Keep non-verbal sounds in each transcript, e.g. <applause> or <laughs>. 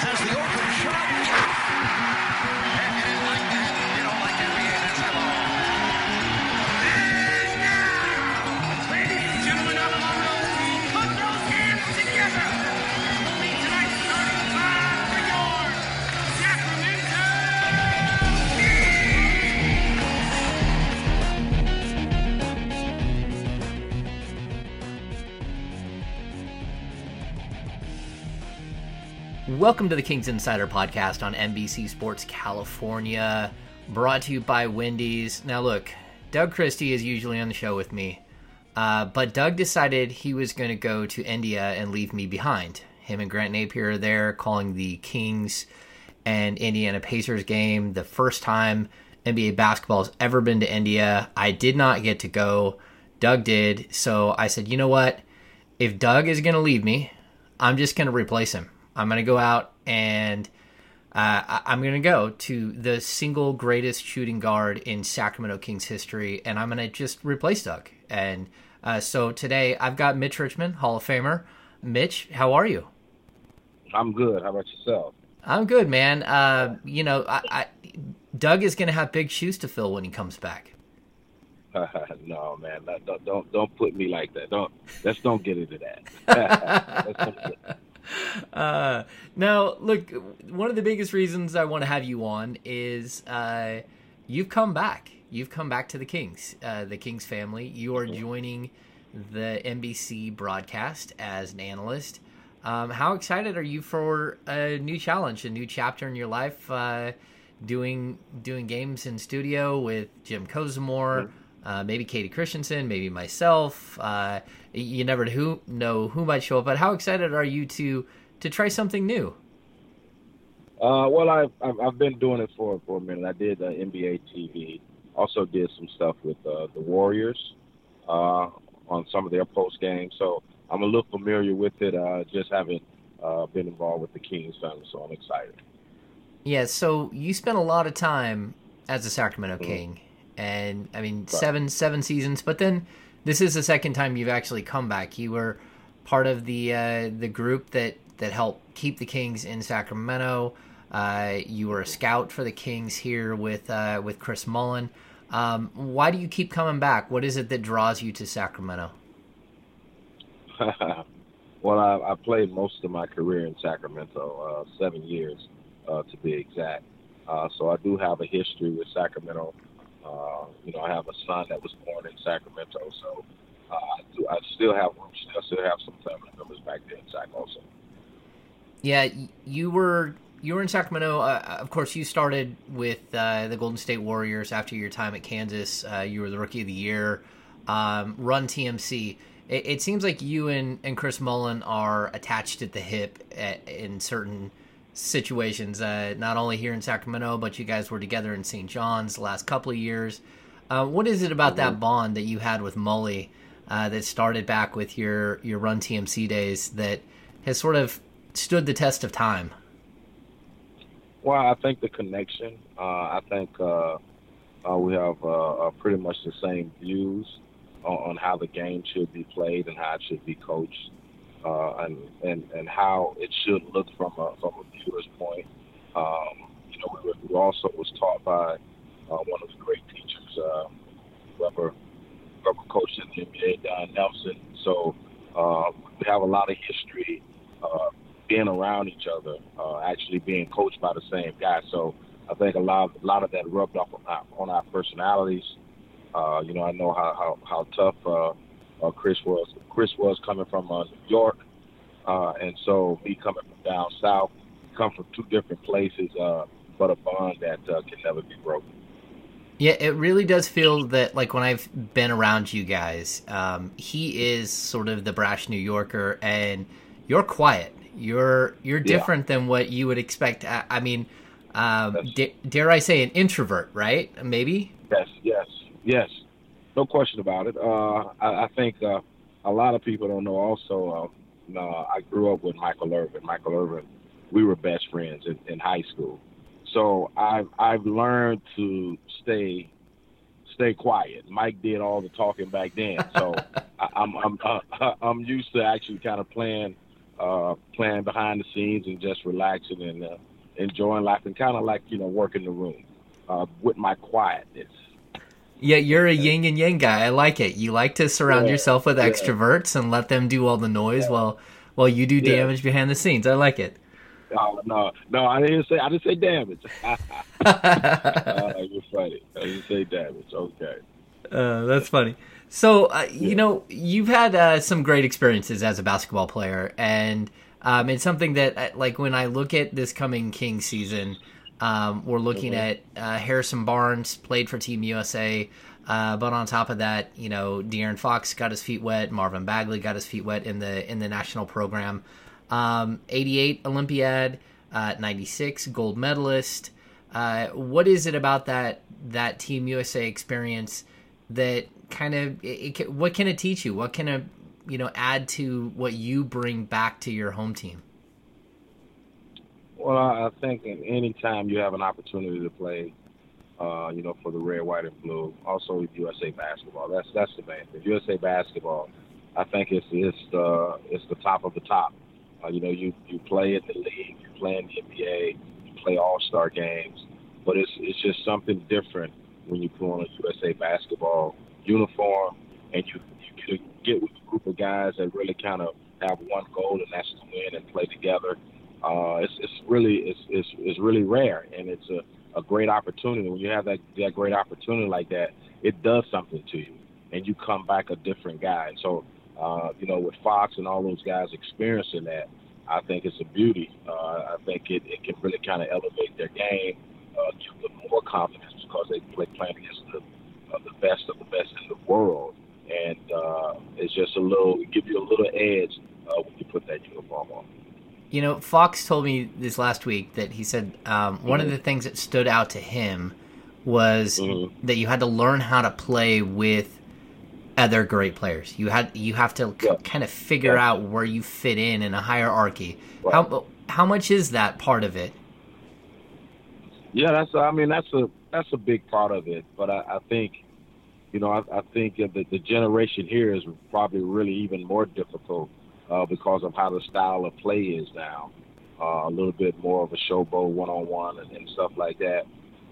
has the open Welcome to the Kings Insider podcast on NBC Sports California, brought to you by Wendy's. Now, look, Doug Christie is usually on the show with me, uh, but Doug decided he was going to go to India and leave me behind. Him and Grant Napear are there calling the Kings and Indiana Pacers game, the first time NBA basketball has ever been to India. I did not get to go. Doug did. So I said, you know what? If Doug is going to leave me, I'm just going to replace him. I'm going to go out and uh, I- I'm going to go to the single greatest shooting guard in Sacramento Kings history, and I'm going to just replace Doug. And uh, so today I've got Mitch Richmond, Hall of Famer. Mitch, how are you? I'm good. How about yourself? I'm good, man. Uh, you know, I, I, Doug is going to have big shoes to fill when he comes back. <laughs> no, man. Don't, don't don't put me like that. Don't let's don't get into that. <laughs> Let's don't get- Uh, now, look, one of the biggest reasons I want to have you on is uh, you've come back. You've come back to the Kings, uh, the Kings family. You are joining the NBC broadcast as an analyst. Um, how excited are you for a new challenge, a new chapter in your life? Uh, doing doing games in studio with Jim Kozimor, uh, maybe Kayte Christensen, maybe myself. Uh, you never who know who might show up, but how excited are you to to try something new? uh, well, I've, I've I've been doing it for for a minute. I did uh, NBA TV. Also did some stuff with uh, the Warriors uh, on some of their post games. So I'm a little familiar with it. Uh, just haven't uh, been involved with the Kings family, so I'm excited. Yeah, so you spent a lot of time as a Sacramento King, and I mean seven seven seasons, but then this is the second time you've actually come back. You were part of the uh, the group that that helped keep the Kings in Sacramento. Uh, you were a scout for the Kings here with uh, with Chris Mullin. Um, why do you keep coming back? What is it that draws you to Sacramento? <laughs> well, I, I played most of my career in Sacramento, uh, seven years uh, to be exact. Uh, so I do have a history with Sacramento. Uh, you know, I have a son that was born in Sacramento, so uh, I, do, I still have roots. I still have some family members back there in Sac also. Yeah, you were you were in Sacramento. Uh, of course, you started with uh, the Golden State Warriors after your time at Kansas. Uh, you were the Rookie of the Year. Um, run TMC. It, it seems like you and, and Chris Mullin are attached at the hip at, in certain situations. Uh, not only here in Sacramento, but you guys were together in St. John's the last couple of years. Uh, what is it about that bond that you had with Mully uh, that started back with your your Run TMC days that has sort of stood the test of time? Well, I think the connection. Uh, I think uh, uh, we have pretty much the same views on, on how the game should be played and how it should be coached, uh, and, and and how it should look from a from a viewer's point. Um, you know, we, we also was taught by uh, one of the great teachers, uh, whoever whoever coached in the NBA, Don Nelson. So uh, we have a lot of history. Uh, being around each other, uh, actually being coached by the same guy. So I think a lot, a lot of that rubbed off on our, on our personalities. Uh, you know, I know how how, how tough uh, uh, Chris was. Chris was coming from uh, New York, uh, and so me coming from down south, come from two different places, uh, but a bond that uh, can never be broken. Yeah, it really does feel that like when I've been around you guys, um, he is sort of the brash New Yorker, and you're quiet. You're you're Yeah. different than what you would expect. I, I mean, um, da- dare I say, an introvert, right? Maybe. Yes, yes, yes. No question about it. Uh, I, I think uh, a lot of people don't know also, uh, uh, I grew up with Michael Irvin. Michael Irvin, we were best friends in, in high school. So I've, I've learned to stay stay quiet. Mike did all the talking back then. So <laughs> I, I'm, I'm, uh, <laughs> I'm used to actually kind of playing uh, playing behind the scenes and just relaxing and uh, enjoying life and kind of like you know working the room uh, with my quietness. Yeah, you're a yin and yang guy. I like it. You like to surround Yeah, yourself with yeah. extroverts and let them do all the noise while while you do Yeah. damage behind the scenes. I like it. Oh, no, no, I didn't say I didn't say damage. <laughs> <laughs> uh, you're funny. I didn't say damage. Okay. Uh, that's funny. So, uh, you know, you've had uh, some great experiences as a basketball player, and um, it's something that, uh, like, when I look at this coming King season, um, we're looking at uh, Harrison Barnes played for Team USA, uh, but on top of that, you know, De'Aaron Fox got his feet wet, Marvin Bagley got his feet wet in the in the national program. Um, 88 Olympiad, uh, 96 gold medalist. Uh, what is it about that that Team USA experience that kind of it, it, what can it teach you? What can it you know add to what you bring back to your home team? Well, I think in any time you have an opportunity to play, uh, you know, for the red, white, and blue, also with USA basketball. That's that's the main thing. USA basketball, I think it's it's the it's the top of the top. Uh, you know, you you play in the league, you play in the NBA, you play All Star games, but it's it's just something different when you put on a USA basketball uniform and you you get with a group of guys that really kind of have one goal, and that's to win and play together uh, it's it's really it's, it's it's really rare, and it's a, a great opportunity. When you have that that great opportunity like that, it does something to you, and you come back a different guy. So, uh, you know, with Fox and all those guys experiencing that, I think it's a beauty. Uh, I think it, it can really kind of elevate their game, uh, give them more confidence because they play playing against the uh, the best of the best in the world, and uh, it's just a little it give you a little edge uh, when you put that uniform on. You know, Fox told me this last week that he said um, one of the things that stood out to him was Mhm. that you had to learn how to play with other great players. You had you have to Yeah. kind of figure Yeah. out where you fit in in a hierarchy. Right. How how much is that part of it? Yeah, that's. I mean, that's a that's a big part of it. But I, I think, you know, I, I think that the, the generation here is probably really even more difficult uh, because of how the style of play is now. Uh, a little bit more of a showboat one on one and stuff like that.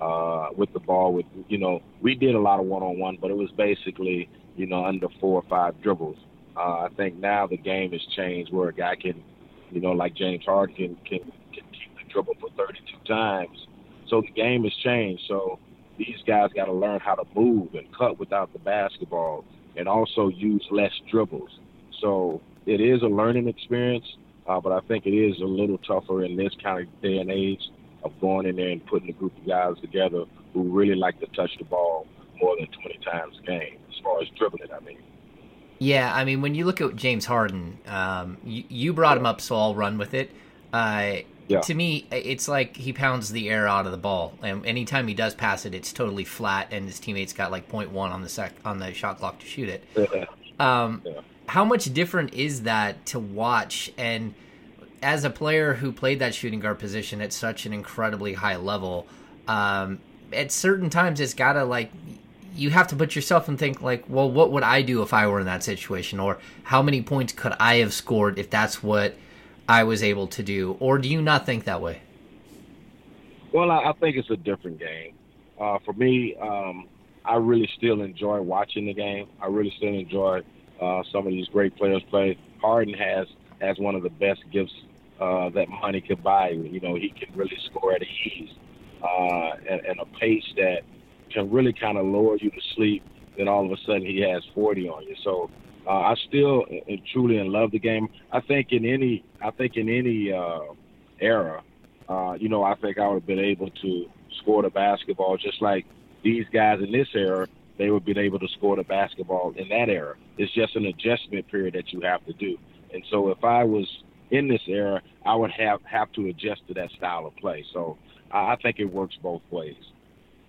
Uh, with the ball, with you know, we did a lot of one on one, but it was basically you know under four or five dribbles. Uh, I think now the game has changed where a guy can, you know, like James Harden can can, can keep the dribble for 32 times. So the game has changed. So these guys got to learn how to move and cut without the basketball, and also use less dribbles. So it is a learning experience, uh, but I think it is a little tougher in this kind of day and age of going in there and putting a group of guys together who really like to touch the ball more than 20 times a game, as far as dribbling. I mean. Yeah, I mean, when you look at James Harden, um, you, you brought him up, so I'll run with it. Uh, Yeah. To me, it's like he pounds the air out of the ball, and anytime he does pass it, it's totally flat, and his teammates got like 0.1 on the sec on the shot clock to shoot it. Um, Yeah. How much different is that to watch? And as a player who played that shooting guard position at such an incredibly high level, um, at certain times it's gotta like you have to put yourself and think like, well, what would I do if I were in that situation, or how many points could I have scored if that's what I was able to do, or do you not think that way? Well, I, think it's a different game. Uh, for me, um, I really still enjoy watching the game. I really still enjoy uh, some of these great players play. Harden has has one of the best gifts uh, that money could buy. You know, he can really score at ease uh, and, a pace that can really kind of lower you to sleep. Then all of a sudden he has 40 on you. So uh, I still and truly and love the game. I think in any I think in any uh, era, uh, you know, I think I would have been able to score the basketball just like these guys in this era. They would have been able to score the basketball in that era. It's just an adjustment period that you have to do. And so if I was in this era, I would have have to adjust to that style of play. So I I think it works both ways.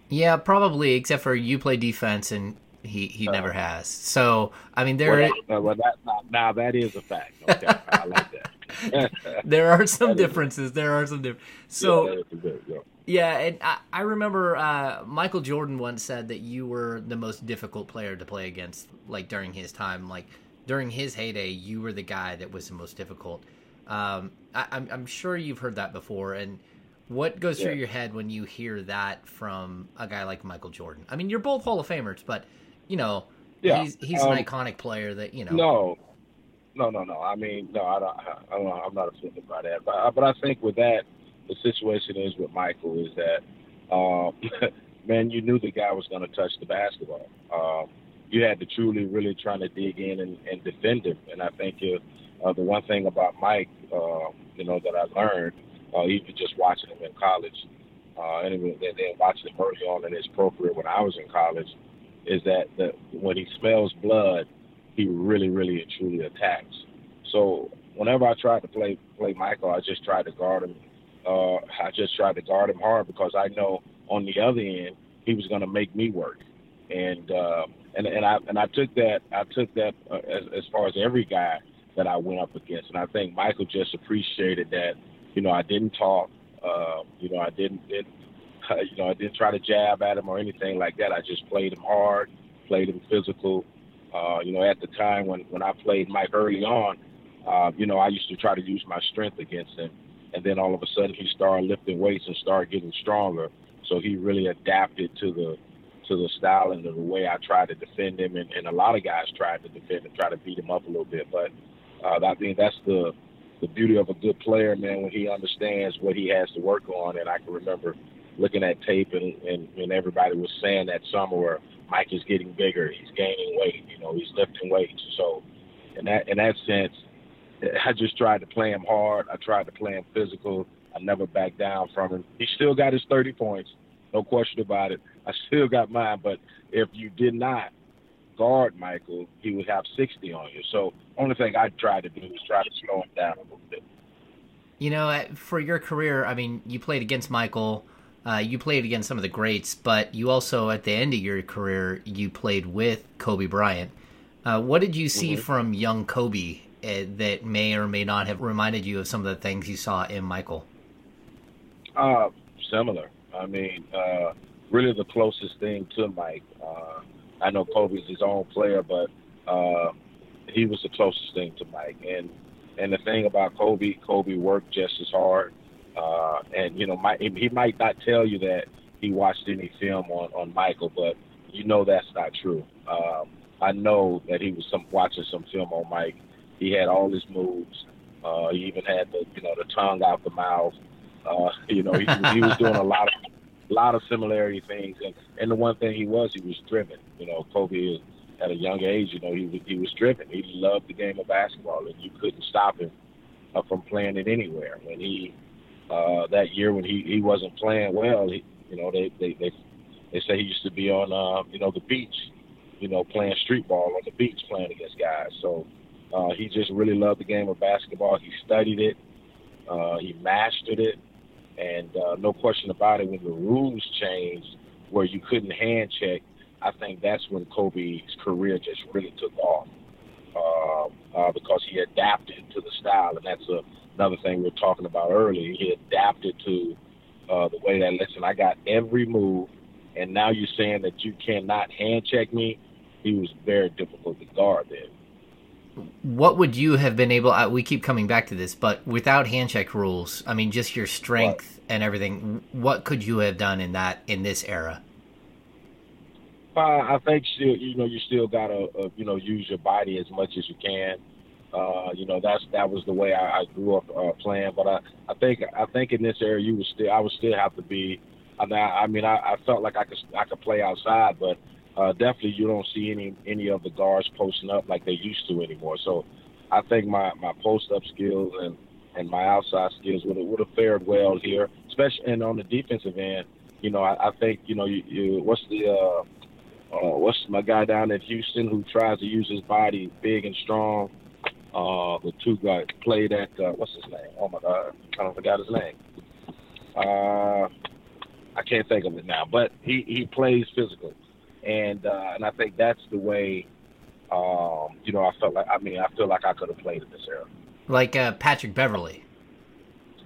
Yeah, probably, except for you play defense and he he never has. So I mean, there Well, that, uh, well, that, now, now that is a fact. Okay, I like that. <laughs> there are <laughs> some differences. There are some differences. So. Yeah, that is good, yeah. Yeah, and I, I remember uh, Michael Jordan once said that you were the most difficult player to play against, like during his time, like during his heyday, you were the guy that was the most difficult. Um, I, I'm I'm sure you've heard that before, and what goes through your head when you hear that from a guy like Michael Jordan? I mean, you're both Hall of Famers, but you know, Yeah, he's he's um, an iconic player that you know. No, no, no, no. I mean, no, I don't. I don't know, I'm not offended by that. But but I think with that, the situation is with Michael is that, um, <laughs> man, you knew the guy was going to touch the basketball. Um, you had to truly, really trying to dig in and, and defend him. And I think uh, uh, the one thing about Mike, uh, you know, that I learned, uh, even just watching him in college, uh, and then then watching him early on in his pro career when I was in college, is that the, when he smells blood, he really, really and truly attacks. So whenever I tried to play play Michael, I just tried to guard him. Uh, I just tried to guard him hard because I know on the other end he was going to make me work, and uh, and and I and I took that I took that uh, as, as far as every guy that I went up against, and I think Michael just appreciated that. You know, I didn't talk. Uh, you know, I didn't. didn't <laughs> you know, I didn't try to jab at him or anything like that. I just played him hard, played him physical. Uh, you know, at the time when, when I played Mike early on, uh, you know, I used to try to use my strength against him. And then all of a sudden he started lifting weights and started getting stronger. So he really adapted to the to the style and the way I tried to defend him. And, and a lot of guys tried to defend him, try to beat him up a little bit. But uh, I think that's the the beauty of a good player, man, when he understands what he has to work on. And I can remember looking at tape and, and, and everybody was saying that summer where Mike is getting bigger, he's gaining weight, you know, he's lifting weights. So in that in that sense, I just tried to play him hard. I tried to play him physical. I never backed down from him. He still got his 30 points, no question about it. I still got mine, but if you did not guard Michael, he would have 60 on you. So only thing I tried to do was try to slow him down a little bit. You know, uh, for your career, I mean, you played against Michael. Uh, you played against some of the greats, but you also, at the end of your career, you played with Kobe Bryant. Uh, what did you see Mhm. from young Kobe that may or may not have reminded you of some of the things you saw in Michael? Uh, similar. I mean, uh, really the closest thing to Mike. Uh, I know Kobe's his own player, but uh, he was the closest thing to Mike. And and the thing about Kobe, Kobe worked just as hard. Uh, and you know, Mike, he might not tell you that he watched any film on on Michael, but you know that's not true. Um, I know that he was some watching some film on Mike. He had all his moves. Uh, he even had the you know the tongue out the mouth. Uh, <laughs> you know, he, he was doing a lot of lot of similarity things, and and the one thing he was, he was driven. You know, Kobe at a young age, you know, he was he was driven. He loved the game of basketball, and you couldn't stop him uh, from playing it anywhere. When he uh, that year when he he wasn't playing well, he, you know, they they they they say he used to be on uh, you know the beach, you know, playing street ball on the beach, playing against guys. So uh, he just really loved the game of basketball. He studied it. Uh, he mastered it. And uh, no question about it, when the rules changed where you couldn't hand check, I think that's when Kobe's career just really took off uh, uh, because he adapted to the style. And that's a, another thing we were talking about earlier. He adapted to uh, the way that, listen, I got every move, and now you're saying that you cannot hand check me. He was very difficult to guard then. What would you have been able? Uh, we keep coming back to this, but without hand check rules, I mean, just your strength and everything. What could you have done in that in this era? Uh, I think still, you know, you still gotta, uh, you know, use your body as much as you can. Uh, you know, that's that was the way I, I grew up uh, playing. But I, I think, I think in this era, you would still, I would still have to be. I mean, I, I mean, I, I felt like I could, I could play outside, but uh, definitely you don't see any any of the guards posting up like they used to anymore. So, I think my my post up skills and and my outside skills would have, would have fared well here, especially and on the defensive end. You know, I, I think you know you, you what's the uh, uh, what's my guy down at Houston who tries to use his body big and strong. Uh, the two guys played at uh, what's his name? Oh my God, I don't forgot his name. Uh, I can't think of it now, but he he plays physical, and uh, and I think that's the way. Um, you know, I felt like I mean I feel like I could have played in this era. Like uh, Patrick Beverley.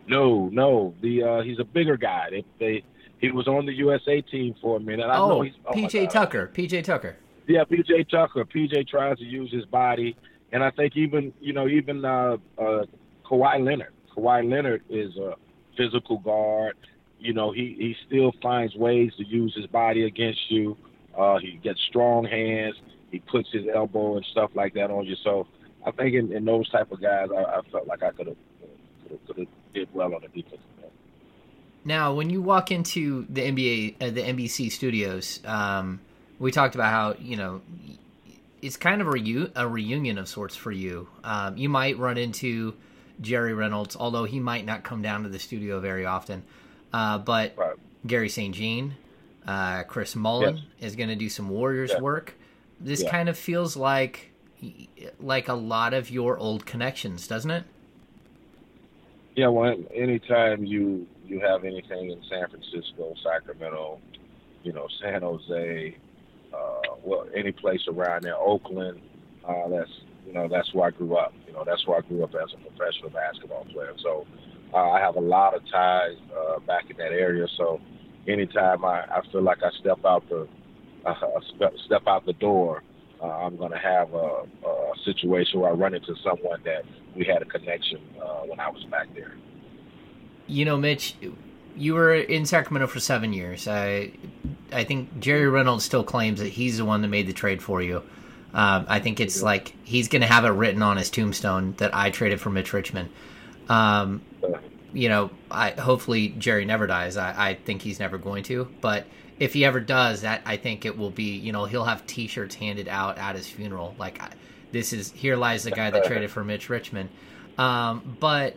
No, no, the uh, he's a bigger guy. They, they he was on the USA team for a minute. I know Oh, he's oh PJ Tucker. PJ Tucker. Yeah, PJ Tucker. PJ tries to use his body, and I think even you know even uh, uh, Kawhi Leonard. Kawhi Leonard is a physical guard. You know, he he still finds ways to use his body against you. Uh, he gets strong hands. He puts his elbow and stuff like that on you. So I think in, in those type of guys, I, I felt like I could have could have did well on the defensive end. Now, when you walk into the NBA, uh, the NBC studios, um, we talked about how you know it's kind of a, reu- a reunion of sorts for you. Um, you might run into Jerry Reynolds, although he might not come down to the studio very often. Uh, but Right. Garry St. Jean, uh, Chris Mullin is going to do some Warriors Yeah. work. This Yeah. kind of feels like like a lot of your old connections, doesn't it? Yeah, well, anytime you you have anything in San Francisco, Sacramento, you know, San Jose, uh, well, any place around there, Oakland, uh, that's you know that's where I grew up. You know, that's where I grew up as a professional basketball player. So uh, I have a lot of ties uh, back in that area. So anytime I, I feel like I step out the uh, step, step out the door, uh, I'm going to have a, a situation where I run into someone that we had a connection uh, when I was back there. You know, Mitch, you were in Sacramento for seven years. I, I think Jerry Reynolds still claims that he's the one that made the trade for you. Um, I think it's like he's going to have it written on his tombstone that I traded for Mitch Richmond. Um, Uh, you know, I hopefully Jerry never dies. I, I think he's never going to, but if he ever does, that I think it will be. You know, he'll have T-shirts handed out at his funeral. Like, this is here lies the guy that traded for Mitch Richmond. Um, but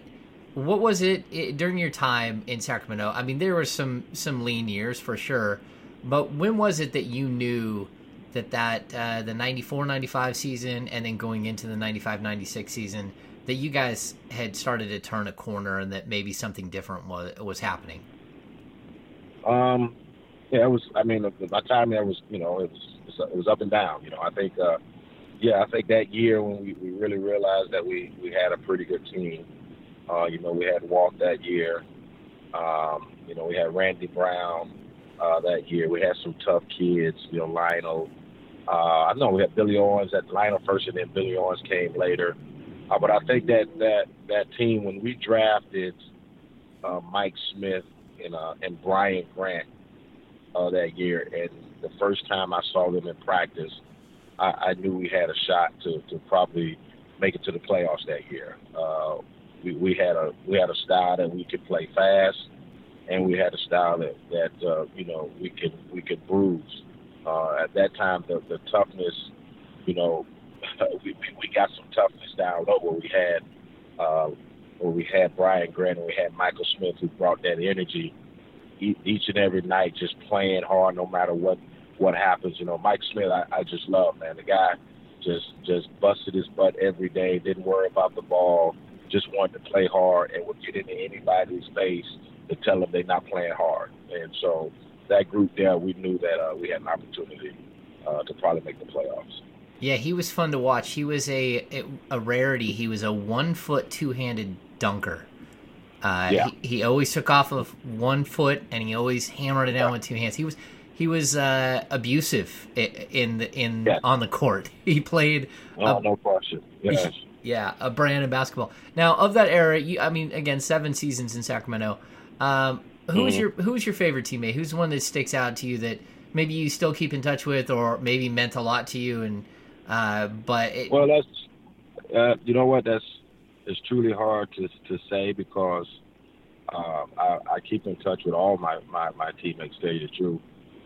what was it, it during your time in Sacramento? I mean, there were some some lean years for sure, but when was it that you knew that that uh, the 94-95 season and then going into the 95-96 season that you guys had started to turn a corner and that maybe something different was was happening? Um, yeah, it was. I mean, my time there was, you know, it was it was up and down. You know, I think, uh, yeah, I think that year when we, we really realized that we we had a pretty good team. Uh, you know, we had Walt that year. Um, you know, we had Randy Brown uh, that year. We had some tough kids. You know, Lionel. Uh, I know we had Billy Owens at Lionel first, and then Billy Owens came later. Uh, but I think that that that team when we drafted uh, Mike Smith and uh, and Brian Grant uh, that year, and the first time I saw them in practice, I, I knew we had a shot to, to probably make it to the playoffs that year. Uh, we, we had a we had a style that we could play fast, and we had a style that that uh, you know we could we could bruise. At that time, the, the toughness, you know, we, we got some toughness down low where we had uh, where we had Brian Grant and we had Michael Smith who brought that energy each and every night, just playing hard no matter what what happens. You know, Mike Smith, I, I just love man. The guy just just busted his butt every day, didn't worry about the ball, just wanted to play hard and would get into anybody's face to tell them they're not playing hard. And so that group there, we knew that uh, we had an opportunity uh, to probably make the playoffs. Yeah, he was fun to watch. He was a a rarity. He was a one foot two handed dunker. Uh, Yeah. he, he always took off of one foot and he always hammered it down with two hands. He was he was uh, abusive in the in Yes. on the court. <laughs> He played Oh, Uh, no question. Yes. <laughs> yeah a brand of basketball. Now of that era, you I mean again seven seasons in Sacramento. Um, who's Mhm. your who's your favorite teammate? Who's the one that sticks out to you that maybe you still keep in touch with, or maybe meant a lot to you? And uh, but it, Well, that's uh, you know what that's it's truly hard to to say because uh, I, I keep in touch with all my my, my teammates. Tell you the truth,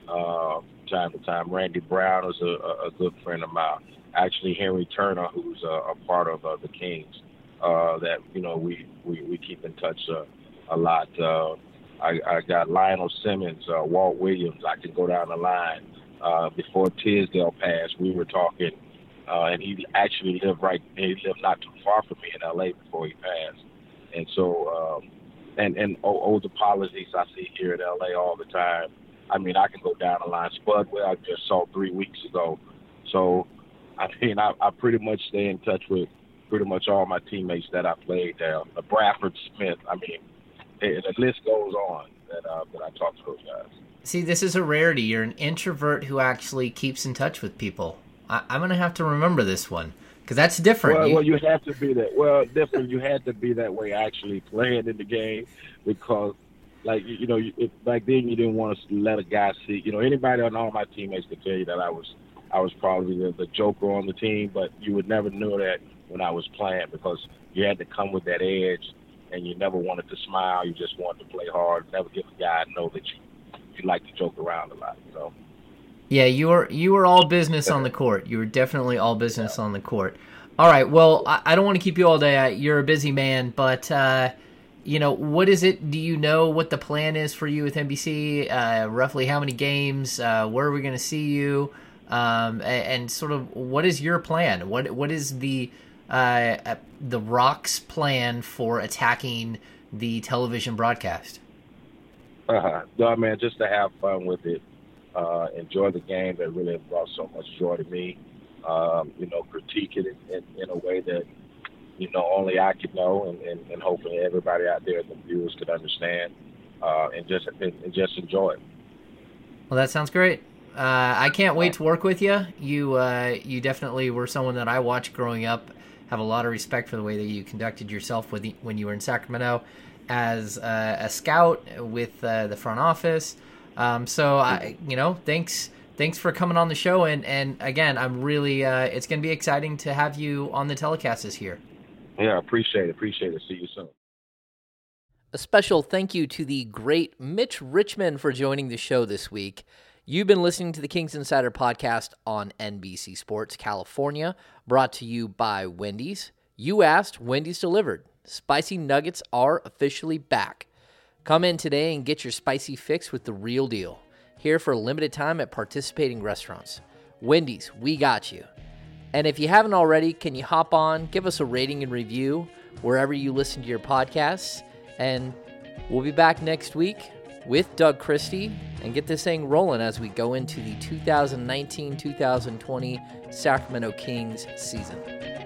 uh, time to time. Randy Brown is a, a, good friend of mine. Actually, Henry Turner, who's a, a part of uh, the Kings, uh, that you know we we, we keep in touch a lot. I, I got Lionel Simmons, Walt Williams. I can go down the line. Before Tisdale passed, we were talking uh, and he actually lived right. He lived not too far from me in L.A. before he passed, and so um, and and o- Olden Polynice I see here in L.A. all the time. I mean, I can go down the line. Spud Webb I just saw three weeks ago, so I mean, I, I pretty much stay in touch with pretty much all my teammates that I played there. Uh, Bradford Smith. I mean, it, the list goes on that uh, that I talk to those guys. See, this is a rarity. You're an introvert who actually keeps in touch with people. I- I'm going to have to remember this one Because that's different. Well, You- well, you have to be that. Well, different. You had to be that way actually playing in the game because, like you, you know, if, back then you didn't want to let a guy see. You know, anybody on all my teammates could tell you that I was, I was probably the, the joker on the team, but you would never know that when I was playing because you had to come with that edge, and you never wanted to smile. You just wanted to play hard. Never give a guy know that you you like to joke around a lot. You know. Yeah, you were you were all business on the court. You were definitely all business on the court. All right. Well, I, I don't want to keep you all day. You're a busy man, but uh, you know what is it? Do you know what the plan is for you with NBC? Uh, roughly how many games? Uh, where are we going to see you? Um, a- and, sort of what is your plan? What what is the uh, uh, the Rocks' plan for attacking the television broadcast? Uh-huh. No, man, just to have fun with it, uh, enjoy the game that really brought so much joy to me. Um, you know, critique it in, in, in a way that you know only I could know, and, and, and hopefully everybody out there, the viewers, could understand, uh, and just and, and just enjoy it. Well, that sounds great. Uh, I can't wait to work with you. You uh, you definitely were someone that I watched growing up. Have a lot of respect for the way that you conducted yourself with when you were in Sacramento as uh, a scout with uh, the front office. Um, so I, you know, thanks thanks for coming on the show. And and again, I'm really uh, it's going to be exciting to have you on the telecast this year. Yeah, appreciate it. Appreciate it. See you soon. A special thank you to the great Mitch Richmond for joining the show this week. You've been listening to the Kings Insider podcast on NBC Sports California, brought to you by Wendy's. You asked, Wendy's delivered. Spicy nuggets are officially back. Come in today and get your spicy fix with the real deal. Here for a limited time at participating restaurants. Wendy's, we got you. And if you haven't already, can you hop on, give us a rating and review wherever you listen to your podcasts? And we'll be back next week with Doug Christie and get this thing rolling as we go into the 2019 2020 Sacramento Kings season.